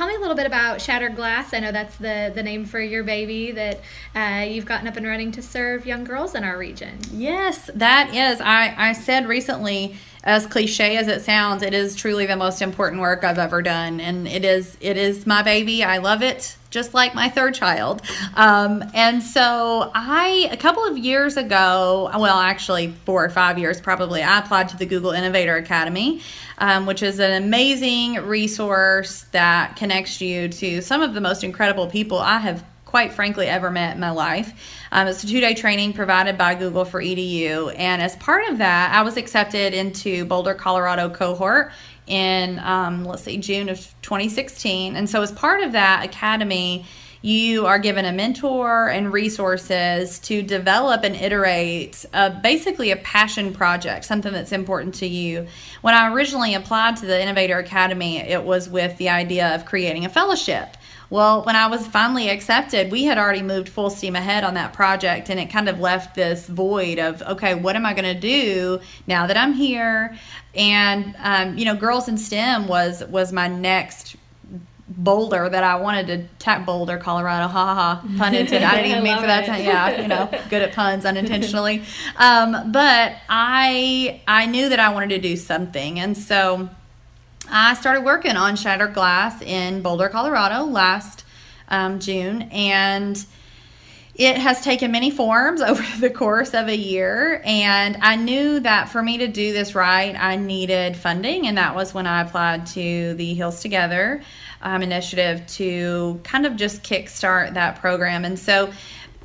tell me a little bit about Shattered Glass. I know that's the, the name for your baby that uh, you've gotten up and running to serve young girls in our region. Yes, that is. I, I said recently, as cliche as it sounds, it is truly the most important work I've ever done. And it is it is my baby. I love it just like my third child. Um, and so I, a couple of years ago, well, actually four or five years probably, I applied to the Google Innovator Academy, um, which is an amazing resource that connects you to some of the most incredible people I have quite frankly ever met in my life. Um, it's a two day training provided by Google for EDU. And as part of that, I was accepted into Boulder, Colorado cohort in, um, let's see, June of 2016. And so, as part of that academy, you are given a mentor and resources to develop and iterate a, basically a passion project, something that's important to you. When I originally applied to the Innovator Academy, it was with the idea of creating a fellowship. Well, when I was finally accepted, we had already moved full steam ahead on that project, and it kind of left this void of, okay, what am I going to do now that I'm here? And um, you know, Girls in STEM was was my next Boulder that I wanted to tap Boulder, Colorado. Ha ha ha. Pun intended. I didn't even mean for that. To, yeah, you know, good at puns unintentionally. Um, but I I knew that I wanted to do something, and so I started working on Shattered Glass in Boulder, Colorado last um, June, and it has taken many forms over the course of a year. And I knew that for me to do this right, I needed funding, and that was when I applied to the Hills Together um, initiative to kind of just kickstart that program. And so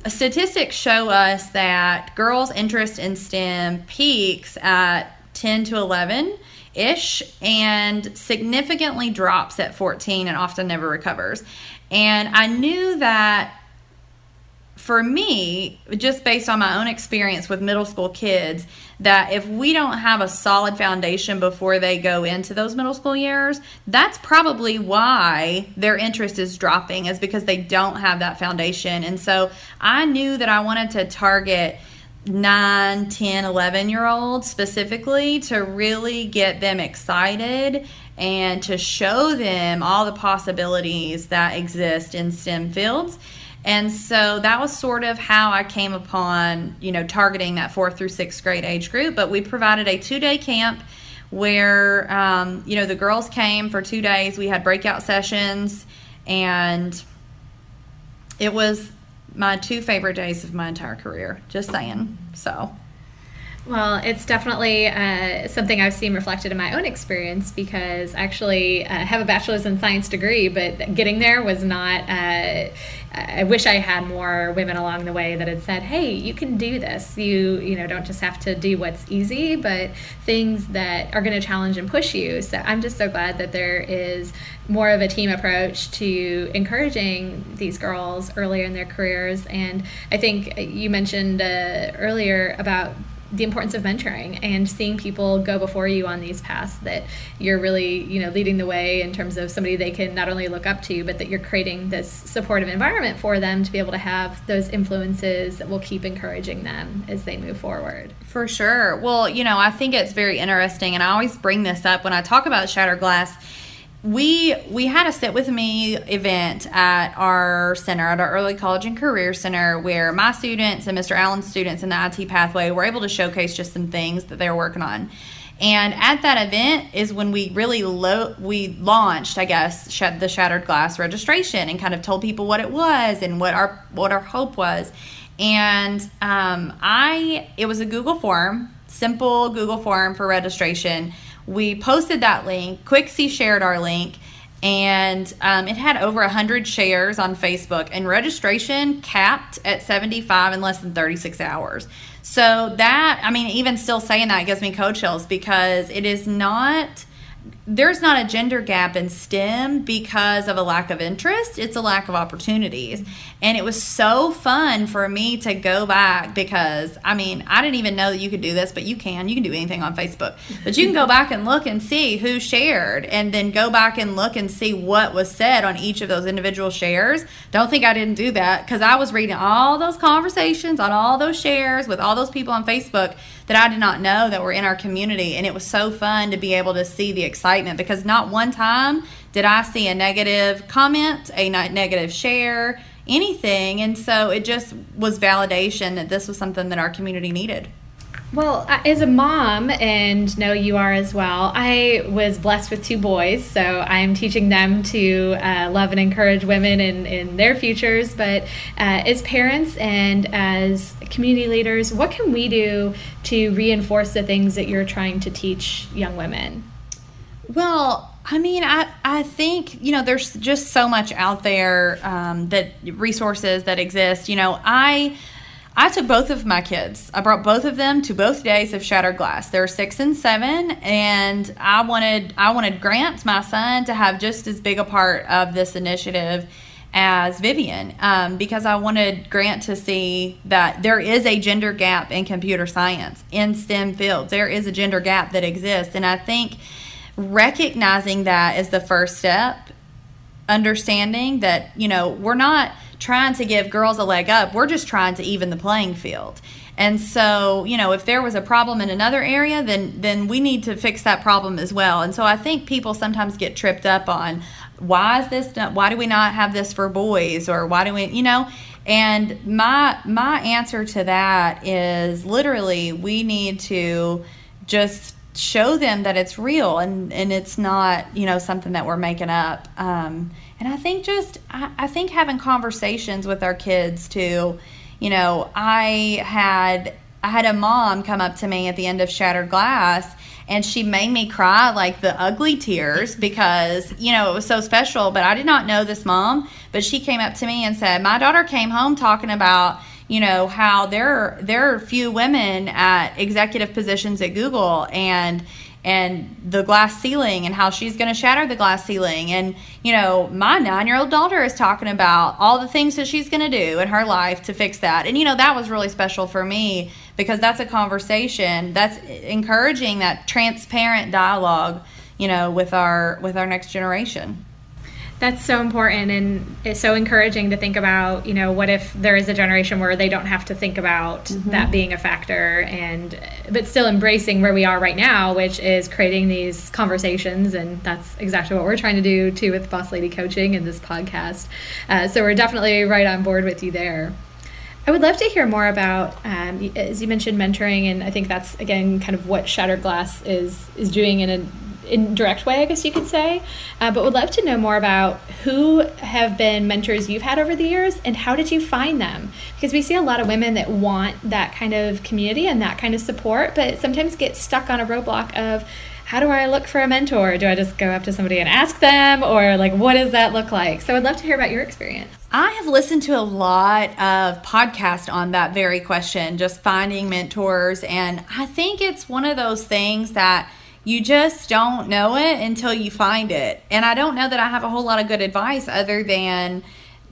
statistics show us that girls' interest in STEM peaks at 10 to 11 ish and significantly drops at 14 and often never recovers. And I knew that for me, just based on my own experience with middle school kids, that if we don't have a solid foundation before they go into those middle school years, that's probably why their interest is dropping, is because they don't have that foundation. And so I knew that I wanted to target 9, 10, 11 year olds specifically to really get them excited and to show them all the possibilities that exist in STEM fields. And so that was sort of how I came upon, you know, targeting that fourth through sixth grade age group. But we provided a two day camp where, um, you know, the girls came for two days. We had breakout sessions and it was my two favorite days of my entire career. Just saying. So. Well, it's definitely uh, something I've seen reflected in my own experience because I actually uh, have a bachelor's in science degree, but getting there was not. Uh, I wish I had more women along the way that had said, "Hey, you can do this. You you know don't just have to do what's easy, but things that are going to challenge and push you." So I'm just so glad that there is more of a team approach to encouraging these girls earlier in their careers. And I think you mentioned uh, earlier about the importance of mentoring and seeing people go before you on these paths that you're really you know leading the way in terms of somebody they can not only look up to but that you're creating this supportive environment for them to be able to have those influences that will keep encouraging them as they move forward. For sure. Well you know i think it's very interesting and i always bring this up when i talk about shattered glass we we had a sit with me event at our center at our early college and career center where my students and mr allen's students in the it pathway were able to showcase just some things that they were working on. And at that event is when we really lo- we launched i guess sh- the shattered glass registration and kind of told people what it was and what our what our hope was. And um, i it was a google form simple google form for registration we posted that link. Quixie shared our link, and um, it had over 100 shares on Facebook, and registration capped at 75 in less than 36 hours. So, that, I mean, even still saying that gives me coach chills because it is not there's not a gender gap in STEM because of a lack of interest. It's a lack of opportunities. And it was so fun for me to go back because, I mean, I didn't even know that you could do this, but you can. You can do anything on Facebook. But you can go back and look and see who shared and then go back and look and see what was said on each of those individual shares. Don't think I didn't do that because I was reading all those conversations on all those shares with all those people on Facebook that I did not know that were in our community. And it was so fun to be able to see the excitement because not one time did I see a negative comment, a negative share, anything. And so it just was validation that this was something that our community needed. Well, as a mom, and know you are as well, I was blessed with two boys, so I'm teaching them to uh, love and encourage women in, in their futures. But uh, as parents and as community leaders, what can we do to reinforce the things that you're trying to teach young women? Well, I mean, I, I think, you know, there's just so much out there um, that resources that exist. You know, I I took both of my kids. I brought both of them to both days of Shattered Glass. They're six and seven, and I wanted I wanted Grant, my son, to have just as big a part of this initiative as Vivian, um, because I wanted Grant to see that there is a gender gap in computer science in STEM fields. There is a gender gap that exists, and I think recognizing that is the first step. Understanding that you know we're not trying to give girls a leg up. We're just trying to even the playing field. And so, you know, if there was a problem in another area, then then we need to fix that problem as well. And so I think people sometimes get tripped up on why is this not, why do we not have this for boys or why do we, you know, and my my answer to that is literally we need to just show them that it's real and and it's not, you know, something that we're making up. Um, and I think just, I, I think having conversations with our kids too, you know, I had, I had a mom come up to me at the end of Shattered Glass and she made me cry like the ugly tears because you know it was so special but i did not know this mom but she came up to me and said my daughter came home talking about you know how there there are few women at executive positions at google and and the glass ceiling and how she's going to shatter the glass ceiling. And, you know, my nine year old daughter is talking about all the things that she's going to do in her life to fix that. And, you know, that was really special for me because that's a conversation that's encouraging that transparent dialogue, you know, with our with our next generation that's so important and it's so encouraging to think about you know what if there is a generation where they don't have to think about mm-hmm. that being a factor and but still embracing where we are right now which is creating these conversations and that's exactly what we're trying to do too with boss lady coaching and this podcast uh, so we're definitely right on board with you there I would love to hear more about, um, as you mentioned, mentoring, and I think that's again kind of what Shattered Glass is is doing in a indirect way, I guess you could say. Uh, but would love to know more about who have been mentors you've had over the years and how did you find them? Because we see a lot of women that want that kind of community and that kind of support, but sometimes get stuck on a roadblock of how do I look for a mentor? Do I just go up to somebody and ask them? Or like, what does that look like? So I'd love to hear about your experience. I have listened to a lot of podcasts on that very question, just finding mentors. And I think it's one of those things that you just don't know it until you find it. And I don't know that I have a whole lot of good advice other than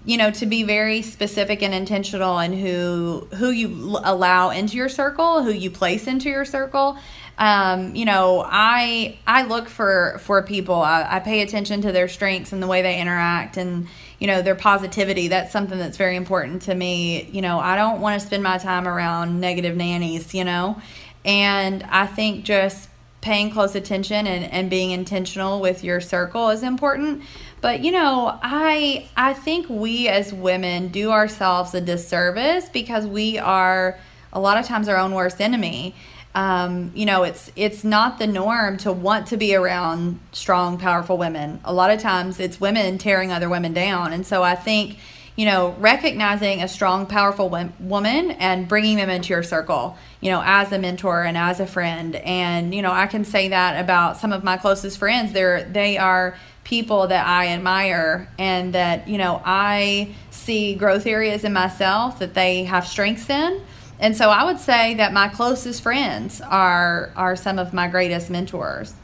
you know to be very specific and intentional in who who you allow into your circle who you place into your circle. Um, you know i i look for for people. I, I pay attention to their strengths and the way they interact and you know their positivity. That's something that's very important to me. You know i don't want to spend my time around negative nannies you know? And i think just paying close attention and, and being intentional with your circle is important. But you know i i think we as women do ourselves a disservice because we are a lot of times our own worst enemy. Um, you know it's it's not the norm to want to be around strong powerful women. A lot of times it's women tearing other women down. And so i think you know, recognizing a strong, powerful woman and bringing them into your circle, you know, as a mentor and as a friend. And, you know, I can say that about some of my closest friends. They're, they are people that I admire and that, you know, I see growth areas in myself that they have strengths in. And so I would say that my closest friends are, are some of my greatest mentors.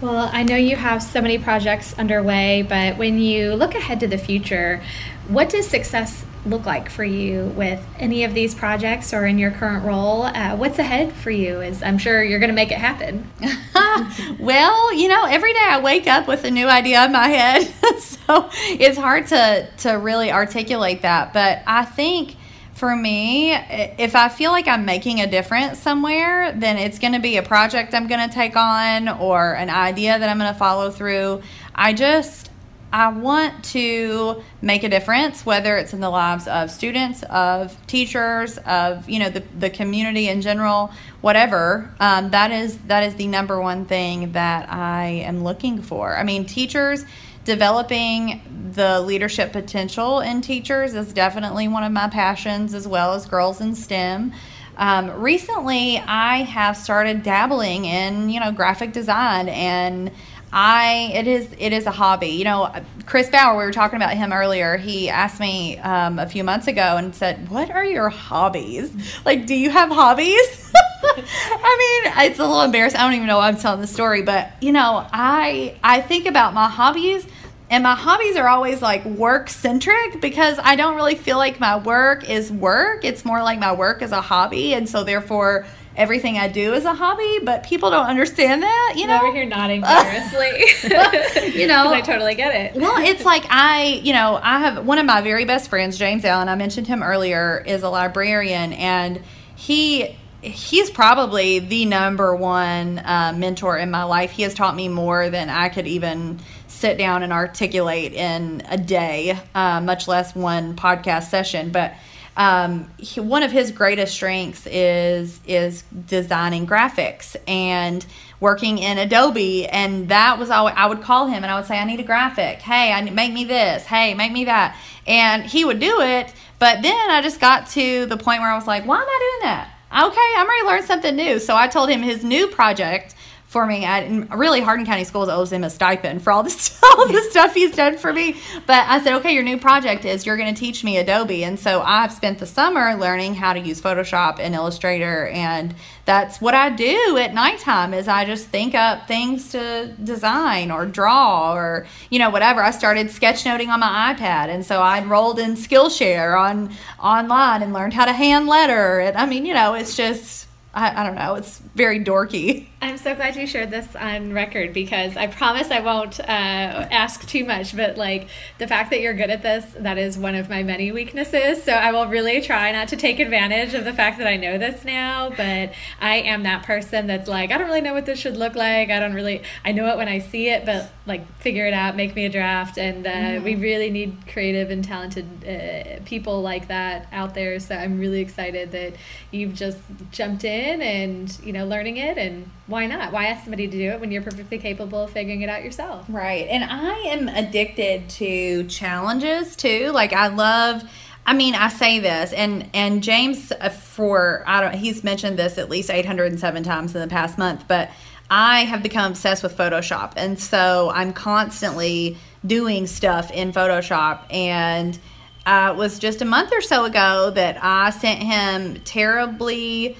Well, I know you have so many projects underway, but when you look ahead to the future, what does success look like for you with any of these projects or in your current role? Uh, what's ahead for you? Is I'm sure you're going to make it happen. well, you know, every day I wake up with a new idea in my head, so it's hard to to really articulate that. But I think for me, if I feel like I'm making a difference somewhere, then it's going to be a project I'm going to take on or an idea that I'm going to follow through. I just I want to make a difference, whether it's in the lives of students, of teachers, of you know the, the community in general, whatever. Um, that is that is the number one thing that I am looking for. I mean, teachers developing the leadership potential in teachers is definitely one of my passions, as well as girls in STEM. Um, recently, I have started dabbling in you know graphic design and. I it is it is a hobby. You know, Chris Bauer. We were talking about him earlier. He asked me um, a few months ago and said, "What are your hobbies? Like, do you have hobbies?" I mean, it's a little embarrassing. I don't even know why I'm telling the story, but you know, I I think about my hobbies and my hobbies are always like work centric because I don't really feel like my work is work. It's more like my work is a hobby. And so, therefore, everything I do is a hobby, but people don't understand that, you know. Over here nodding vigorously. you know, I totally get it. well, it's like I, you know, I have one of my very best friends, James Allen. I mentioned him earlier, is a librarian, and he he's probably the number one uh, mentor in my life. He has taught me more than I could even sit down and articulate in a day, uh, much less one podcast session. But um, he, one of his greatest strengths is is designing graphics and working in Adobe. And that was always I would call him and I would say, I need a graphic. Hey, I make me this. Hey, make me that. And he would do it. But then I just got to the point where I was like, why am I doing that? Okay, I'm ready to learn something new. So I told him his new project for me. I, really, Hardin County Schools owes him a stipend for all this, all the stuff he's done for me. But I said, okay, your new project is you're going to teach me Adobe, and so I've spent the summer learning how to use Photoshop and Illustrator, and that's what I do at nighttime. Is I just think up things to design or draw or you know whatever. I started sketchnoting on my iPad, and so I enrolled in Skillshare on online and learned how to hand letter. And I mean, you know, it's just I, I don't know. It's very dorky. I'm so glad you shared this on record because I promise I won't uh, ask too much. But like the fact that you're good at this, that is one of my many weaknesses. So I will really try not to take advantage of the fact that I know this now. But I am that person that's like, I don't really know what this should look like. I don't really, I know it when I see it, but like figure it out, make me a draft. And uh, mm-hmm. we really need creative and talented uh, people like that out there. So I'm really excited that you've just jumped in and, you know, learning it and why not? Why ask somebody to do it when you're perfectly capable of figuring it out yourself? Right. And I am addicted to challenges too. Like I love I mean, I say this, and and James uh, for I don't. He's mentioned this at least eight hundred and seven times in the past month, but I have become obsessed with Photoshop, and so I'm constantly doing stuff in Photoshop. And uh, it was just a month or so ago that I sent him terribly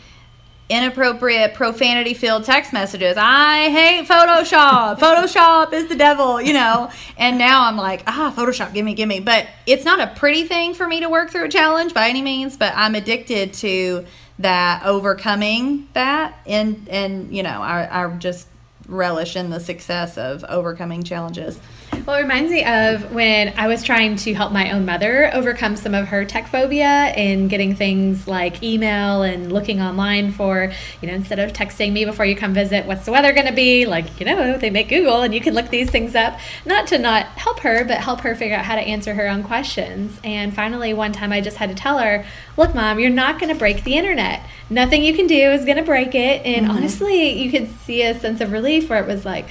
inappropriate profanity filled text messages. I hate Photoshop. Photoshop is the devil, you know. And now I'm like, ah, Photoshop, give me, give me. But it's not a pretty thing for me to work through a challenge by any means, but I'm addicted to that overcoming that and and you know, I I just relish in the success of overcoming challenges. Well, it reminds me of when I was trying to help my own mother overcome some of her tech phobia in getting things like email and looking online for, you know, instead of texting me before you come visit, what's the weather going to be? Like, you know, they make Google and you can look these things up. Not to not help her, but help her figure out how to answer her own questions. And finally, one time I just had to tell her, look, mom, you're not going to break the internet. Nothing you can do is going to break it. And mm-hmm. honestly, you could see a sense of relief where it was like,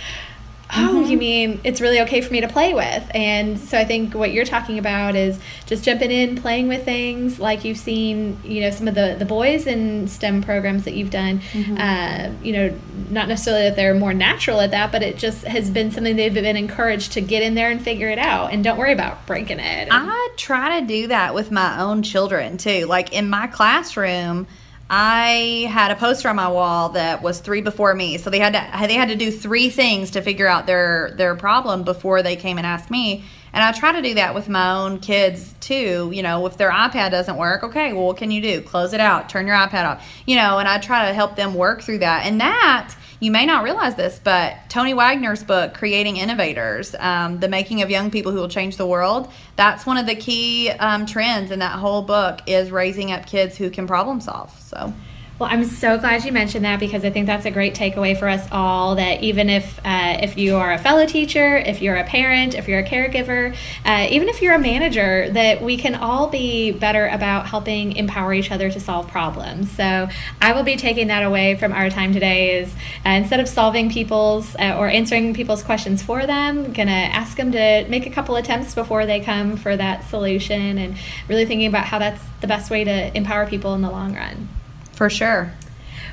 oh, mm-hmm. you mean it's really okay for me to play with? And so I think what you're talking about is just jumping in, playing with things like you've seen, you know, some of the, the boys in STEM programs that you've done, mm-hmm. uh, you know, not necessarily that they're more natural at that, but it just has been something they've been encouraged to get in there and figure it out and don't worry about breaking it. I try to do that with my own children too. Like in my classroom, I had a poster on my wall that was three before me. So they had to they had to do three things to figure out their their problem before they came and asked me. And I try to do that with my own kids too. You know, if their iPad doesn't work, okay, well, what can you do? Close it out, turn your iPad off. You know, and I try to help them work through that. And that you may not realize this, but Tony Wagner's book, Creating Innovators, um, the making of young people who will change the world, that's one of the key um, trends in that whole book is raising up kids who can problem solve. So. Well, I'm so glad you mentioned that because I think that's a great takeaway for us all. That even if uh, if you are a fellow teacher, if you're a parent, if you're a caregiver, uh, even if you're a manager, that we can all be better about helping empower each other to solve problems. So I will be taking that away from our time today. Is uh, instead of solving people's uh, or answering people's questions for them, gonna ask them to make a couple attempts before they come for that solution, and really thinking about how that's the best way to empower people in the long run. For sure.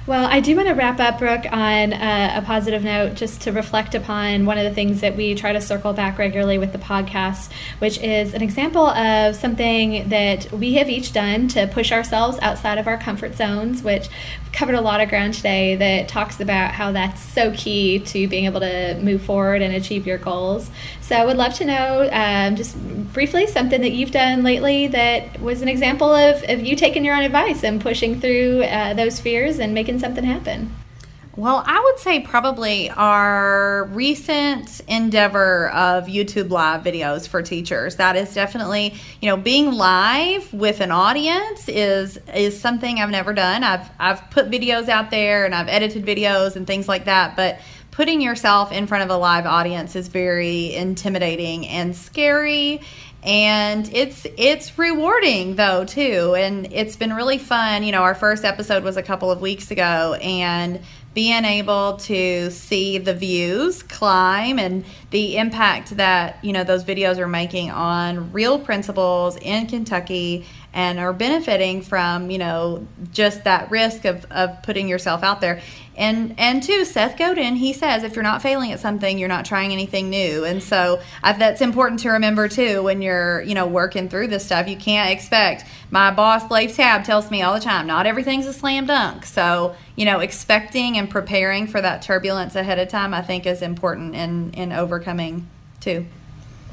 Well, I do want to wrap up, Brooke, on uh, a positive note, just to reflect upon one of the things that we try to circle back regularly with the podcast, which is an example of something that we have each done to push ourselves outside of our comfort zones, which covered a lot of ground today that talks about how that's so key to being able to move forward and achieve your goals. So I would love to know, um, just briefly, something that you've done lately that was an example of, of you taking your own advice and pushing through uh, those fears and making something happen. Well, I would say probably our recent endeavor of YouTube live videos for teachers. That is definitely, you know, being live with an audience is is something I've never done. I've I've put videos out there and I've edited videos and things like that, but putting yourself in front of a live audience is very intimidating and scary. And it's it's rewarding though too. And it's been really fun. You know our first episode was a couple of weeks ago and being able to see the views climb and the impact that you know those videos are making on real principals in Kentucky and are benefiting from you know just that risk of, of putting yourself out there. And and two seth godin he says if you're not failing at something you're not trying anything new. And so I, that's important to remember too when you're you know working through this stuff you can't expect my boss Leif tab tells me all the time not everything's a slam dunk. So you know expecting and preparing for that turbulence ahead of time i think is important in in overcoming too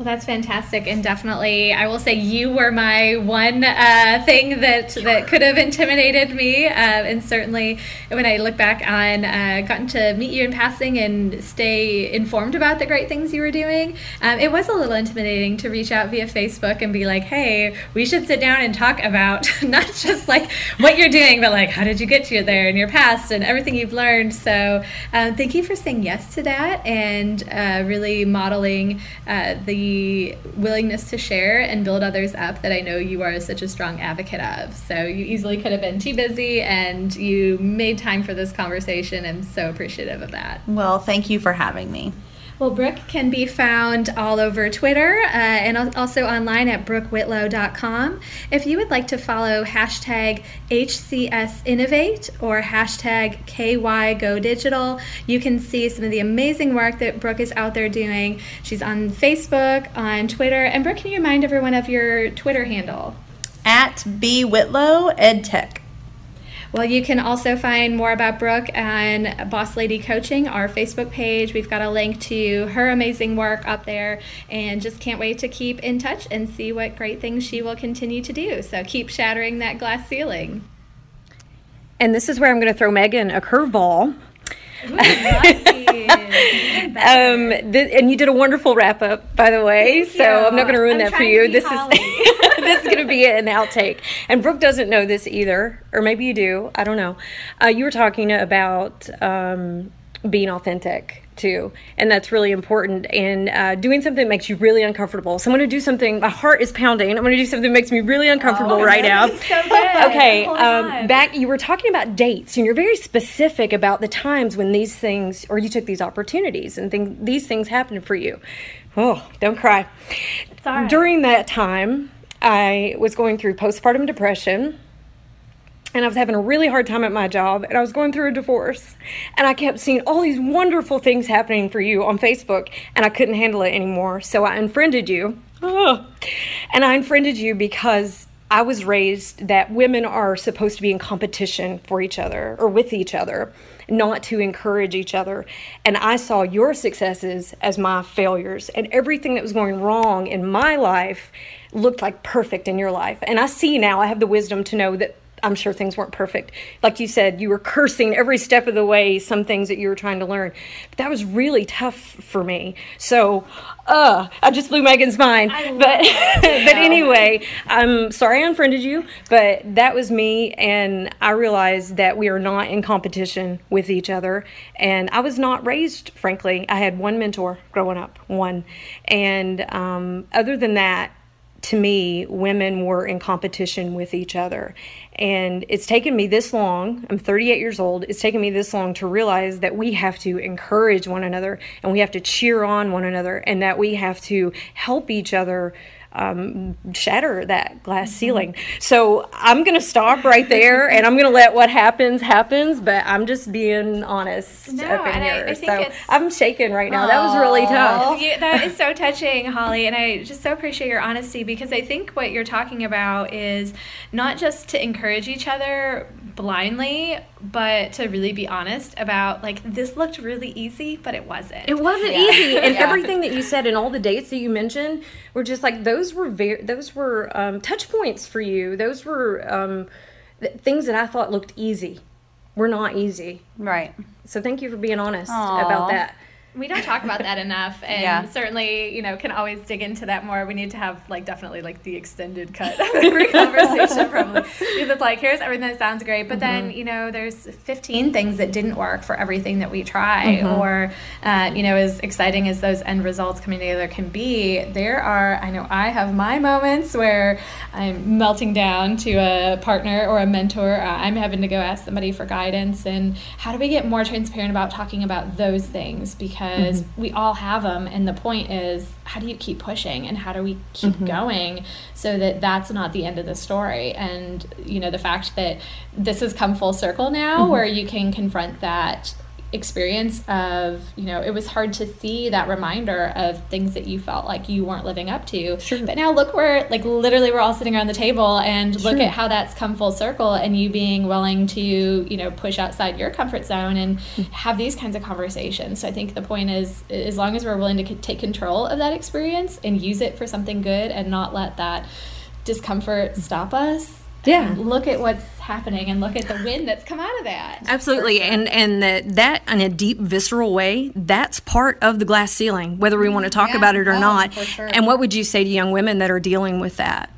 well, that's fantastic, and definitely, I will say you were my one uh, thing that that could have intimidated me, uh, and certainly when I look back on uh, gotten to meet you in passing and stay informed about the great things you were doing, um, it was a little intimidating to reach out via Facebook and be like, "Hey, we should sit down and talk about not just like what you're doing, but like how did you get to there in your past and everything you've learned." So, uh, thank you for saying yes to that and uh, really modeling uh, the willingness to share and build others up that I know you are such a strong advocate of. So you easily could have been too busy and you made time for this conversation. I'm so appreciative of that. Well, thank you for having me. Well, Brooke can be found all over Twitter uh, and also online at brookewhitlow.com. If you would like to follow hashtag HCSInnovate or hashtag KYGoDigital, you can see some of the amazing work that Brooke is out there doing. She's on Facebook, on Twitter. And Brooke, can you remind everyone of your Twitter handle? At B Whitlow EdTech. Well, you can also find more about Brooke on Boss Lady Coaching, our Facebook page. We've got a link to her amazing work up there, and just can't wait to keep in touch and see what great things she will continue to do. So keep shattering that glass ceiling. And this is where I'm going to throw Megan a curveball. Um, th- and you did a wonderful wrap up, by the way. Thank so you. I'm not going to ruin that for you. This Holly. is this is going to be an outtake. And Brooke doesn't know this either, or maybe you do. I don't know. Uh, you were talking about um, being authentic and that's really important. And uh, doing something that makes you really uncomfortable. So I'm going to do something. My heart is pounding. I'm going to do something that makes me really uncomfortable oh, right now. So okay. Um, back, you were talking about dates, and you're very specific about the times when these things, or you took these opportunities, and thing, these things happened for you. Oh, don't cry. Sorry. During that time, I was going through postpartum depression and I was having a really hard time at my job and I was going through a divorce and I kept seeing all these wonderful things happening for you on Facebook and I couldn't handle it anymore. So I unfriended you. And I unfriended you because I was raised that women are supposed to be in competition for each other or with each other, not to encourage each other. And I saw your successes as my failures and everything that was going wrong in my life looked like perfect in your life. And I see now, I have the wisdom to know that I'm sure things weren't perfect. Like you said, you were cursing every step of the way some things that you were trying to learn. But that was really tough for me. So, uh, I just blew Megan's mind. But but anyway, I'm sorry I unfriended you, but that was me and I realized that we are not in competition with each other and I was not raised frankly. I had one mentor growing up, one. And um, other than that, to me, women were in competition with each other. And it's taken me this long, I'm 38 years old, it's taken me this long to realize that we have to encourage one another and we have to cheer on one another and that we have to help each other um, shatter that glass mm-hmm. ceiling. So I'm going to stop right there and I'm going to let what happens happens, but I'm just being honest no, up in here. I, I so I'm shaking right now. Aww. That was really tough. You, that is so touching, Holly, and I just so appreciate your honesty because I think what you're talking about is not just to encourage each other blindly, but to really be honest about like this looked really easy, but it wasn't. It wasn't yeah. easy, and yeah. everything that you said and all the dates that you mentioned were just like those were very those were um, touch points for you. Those were um, th- things that I thought looked easy were not easy. Right. So thank you for being honest Aww. about that we don't talk about that enough and yeah. certainly you know can always dig into that more we need to have like definitely like the extended cut of every conversation probably because it's like here's everything that sounds great but mm-hmm. then you know there's 15 things that didn't work for everything that we try mm-hmm. or uh, you know as exciting as those end results coming together can be there are i know i have my moments where i'm melting down to a partner or a mentor uh, i'm having to go ask somebody for guidance and how do we get more transparent about talking about those things because because mm-hmm. we all have them and the point is how do you keep pushing and how do we keep mm-hmm. going so that that's not the end of the story and you know the fact that this has come full circle now mm-hmm. where you can confront that experience of you know it was hard to see that reminder of things that you felt like you weren't living up to sure. but now look where like literally we're all sitting around the table and sure. look at how that's come full circle and you being willing to you know push outside your comfort zone and mm-hmm. have these kinds of conversations so i think the point is as long as we're willing to take control of that experience and use it for something good and not let that discomfort stop us yeah look at what's happening and look at the wind that's come out of that absolutely sure. and and that that in a deep visceral way that's part of the glass ceiling whether we want to talk yeah. about it or oh, not sure. and what would you say to young women that are dealing with that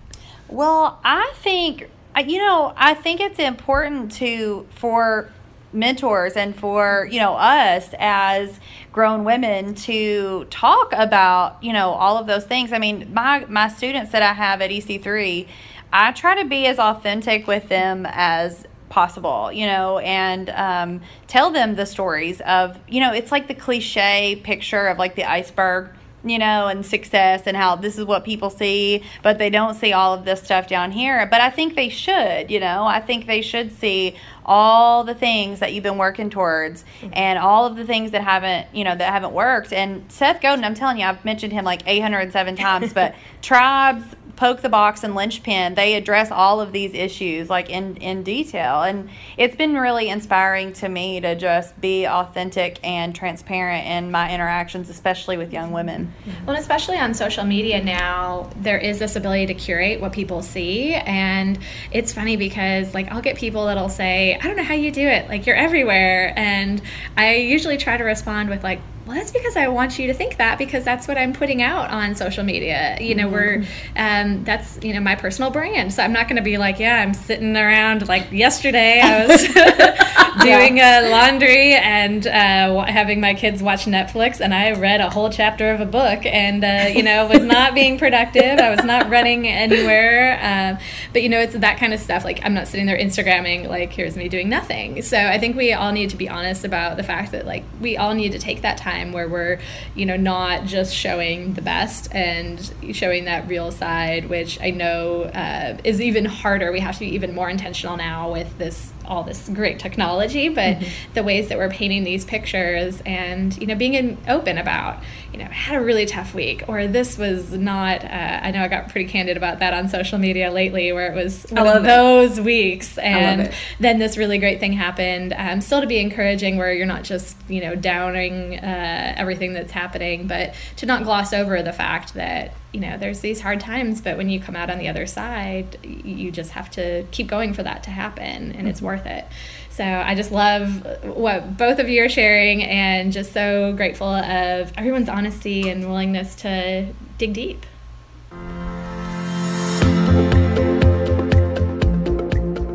well i think uh, you know i think it's important to for mentors and for you know us as grown women to talk about you know all of those things i mean my my students that i have at ec3 I try to be as authentic with them as possible, you know, and um, tell them the stories of, you know, it's like the cliche picture of like the iceberg, you know, and success and how this is what people see, but they don't see all of this stuff down here. But I think they should, you know, I think they should see all the things that you've been working towards and all of the things that haven't, you know, that haven't worked. And Seth Godin, I'm telling you, I've mentioned him like 807 times, but tribes, poke the box and linchpin they address all of these issues like in in detail. And it's been really inspiring to me to just be authentic and transparent in my interactions especially with young women. Well especially on social media now there is this ability to curate what people see. And it's funny because like i'll get people that'll say i don't know how you do it. Like you're everywhere. And i usually try to respond with like well, that's because I want you to think that because that's what I'm putting out on social media. You know, mm-hmm. we're um, that's you know my personal brand. So I'm not going to be like, yeah, I'm sitting around like yesterday I was doing uh, laundry and uh, having my kids watch Netflix, and I read a whole chapter of a book, and uh, you know was not being productive. I was not running anywhere. Um, but you know, it's that kind of stuff. Like I'm not sitting there Instagramming like here's me doing nothing. So I think we all need to be honest about the fact that like we all need to take that time time where we're, you know, not just showing the best and showing that real side, which I know uh, is even harder. We have to be even more intentional now with this all this great technology, but mm-hmm. the ways that we're painting these pictures and you know being in, open about you know had a really tough week or this was not. Uh, I know I got pretty candid about that on social media lately, where it was one of those it. weeks, and then this really great thing happened. Um, still to be encouraging, where you're not just you know downing uh, everything that's happening, but to not gloss over the fact that you know, there's these hard times, but when you come out on the other side, you just have to keep going for that to happen, and it's worth it. So I just love what both of you are sharing, and just so grateful of everyone's honesty and willingness to dig deep.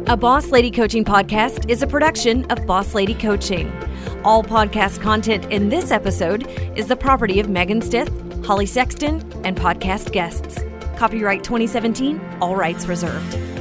A Boss Lady Coaching podcast is a production of Boss Lady Coaching. All podcast content in this episode is the property of Megan Stith, Holly Sexton, and podcast guests. Copyright 2017, all rights reserved.